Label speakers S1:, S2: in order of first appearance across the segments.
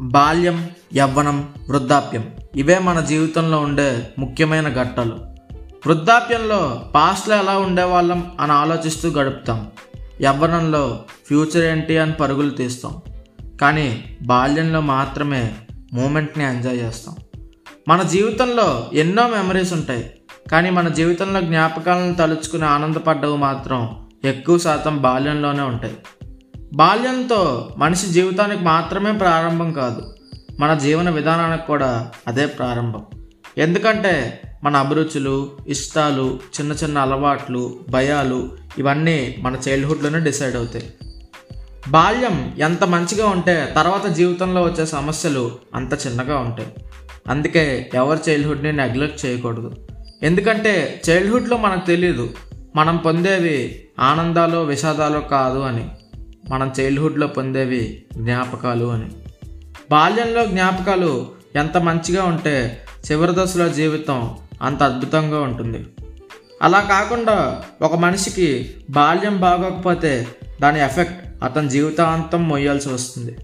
S1: బాల్యం యవ్వనం వృద్ధాప్యం. ఇవే మన జీవితంలో ఉండే ముఖ్యమైన ఘట్టాలు. వృద్ధాప్యంలో పాస్ట్లో ఎలా ఉండేవాళ్ళం అని ఆలోచిస్తూ గడుపుతాం. యవ్వనంలో ఫ్యూచర్ ఏంటి అని పరుగులు తీస్తాం. కానీ బాల్యంలో మాత్రమే మూమెంట్ని ఎంజాయ్ చేస్తాం. మన జీవితంలో ఎన్నో మెమరీస్ ఉంటాయి. కానీ మన జీవితంలో జ్ఞాపకాలను తలుచుకుని ఆనందపడ్డవి మాత్రం ఎక్కువ శాతం బాల్యంలోనే ఉంటాయి. బాల్యంతో మనిషి జీవితానికి మాత్రమే ప్రారంభం కాదు మన జీవన విధానానికి కూడా అదే ప్రారంభం. ఎందుకంటే మన అభిరుచులు ఇష్టాలు చిన్న చిన్న అలవాట్లు భయాలు ఇవన్నీ మన చైల్డ్హుడ్లోనే డిసైడ్ అవుతాయి. బాల్యం ఎంత మంచిగా ఉంటే తర్వాత జీవితంలో వచ్చే సమస్యలు అంత చిన్నగా ఉంటాయి. అందుకే ఎవరి చైల్డ్హుడ్ని నెగ్లెక్ట్ చేయకూడదు. ఎందుకంటే చైల్డ్హుడ్లో మనకు తెలియదు మనం పొందేవి ఆనందాలు విషాదాలు కాదు అని. మనం చైల్డ్హుడ్లో పొందేవి జ్ఞాపకాలు అని. బాల్యంలో జ్ఞాపకాలు ఎంత మంచిగా ఉంటే చివరి దశలో జీవితం అంత అద్భుతంగా ఉంటుంది. అలా కాకుండా ఒక మనిషికి బాల్యం బాగోకపోతే దాని ఎఫెక్ట్ అతని జీవితాంతం మొయ్యాల్సి వస్తుంది.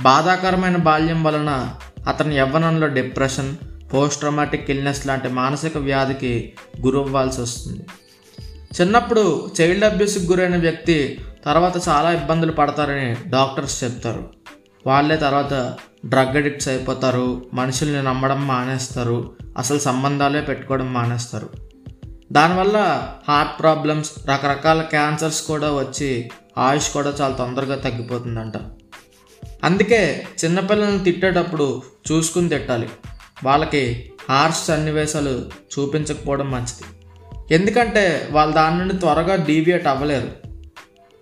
S1: బాధాకరమైన బాల్యం వలన అతని యవ్వనంలో డిప్రెషన్ పోస్ట్ ట్రామాటిక్ ఇల్నెస్ లాంటి మానసిక వ్యాధికి గురవ్వాల్సి వస్తుంది. చిన్నప్పుడు చైల్డ్ అబ్యూస్కి గురైన వ్యక్తి తర్వాత చాలా ఇబ్బందులు పడతారని డాక్టర్స్ చెప్తారు. వాళ్ళే తర్వాత డ్రగ్ అడిక్ట్స్ అయిపోతారు మనుషుల్ని నమ్మడం మానేస్తారు అసలు సంబంధాలే పెట్టుకోవడం మానేస్తారు. దానివల్ల హార్ట్ ప్రాబ్లమ్స్ రకరకాల క్యాన్సర్స్ కూడా వచ్చి ఆయుష్ కూడా చాలా తొందరగా తగ్గిపోతుందంట. అందుకే చిన్నపిల్లల్ని తిట్టేటప్పుడు చూసుకుని తిట్టాలి. వాళ్ళకి హార్ష్ సన్నివేశాలు చూపించకపోవడం మంచిది. ఎందుకంటే వాళ్ళు దాని నుండి త్వరగా డీవియేట్ అవ్వలేరు.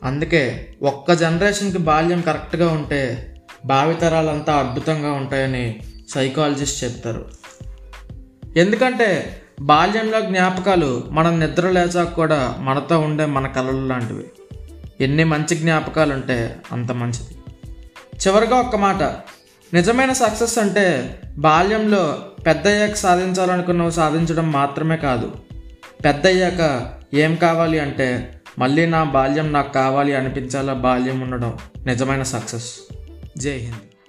S1: అందుకే ఒక్క జనరేషన్కి బాల్యం కరెక్ట్గా ఉంటే భావితరాలంతా అద్భుతంగా ఉంటాయని సైకాలజిస్ట్ చెప్తారు. ఎందుకంటే బాల్యంలో జ్ఞాపకాలు మనం నిద్ర లేచాక కూడా మనతో ఉండే మన కళలు లాంటివి. ఎన్ని మంచి జ్ఞాపకాలు ఉంటే అంత మంచిది. చివరిగా ఒక్క మాట. నిజమైన సక్సెస్ అంటే బాల్యంలో పెద్ద అయ్యాక సాధించాలనుకున్నవి సాధించడం మాత్రమే కాదు. పెద్ద అయ్యాక ఏం కావాలి అంటే మళ్ళీ నా బాల్యం నాకు కావాలి అనిపించాలా బాల్యం ఉండడం నిజమైన సక్సెస్. జై హింద్.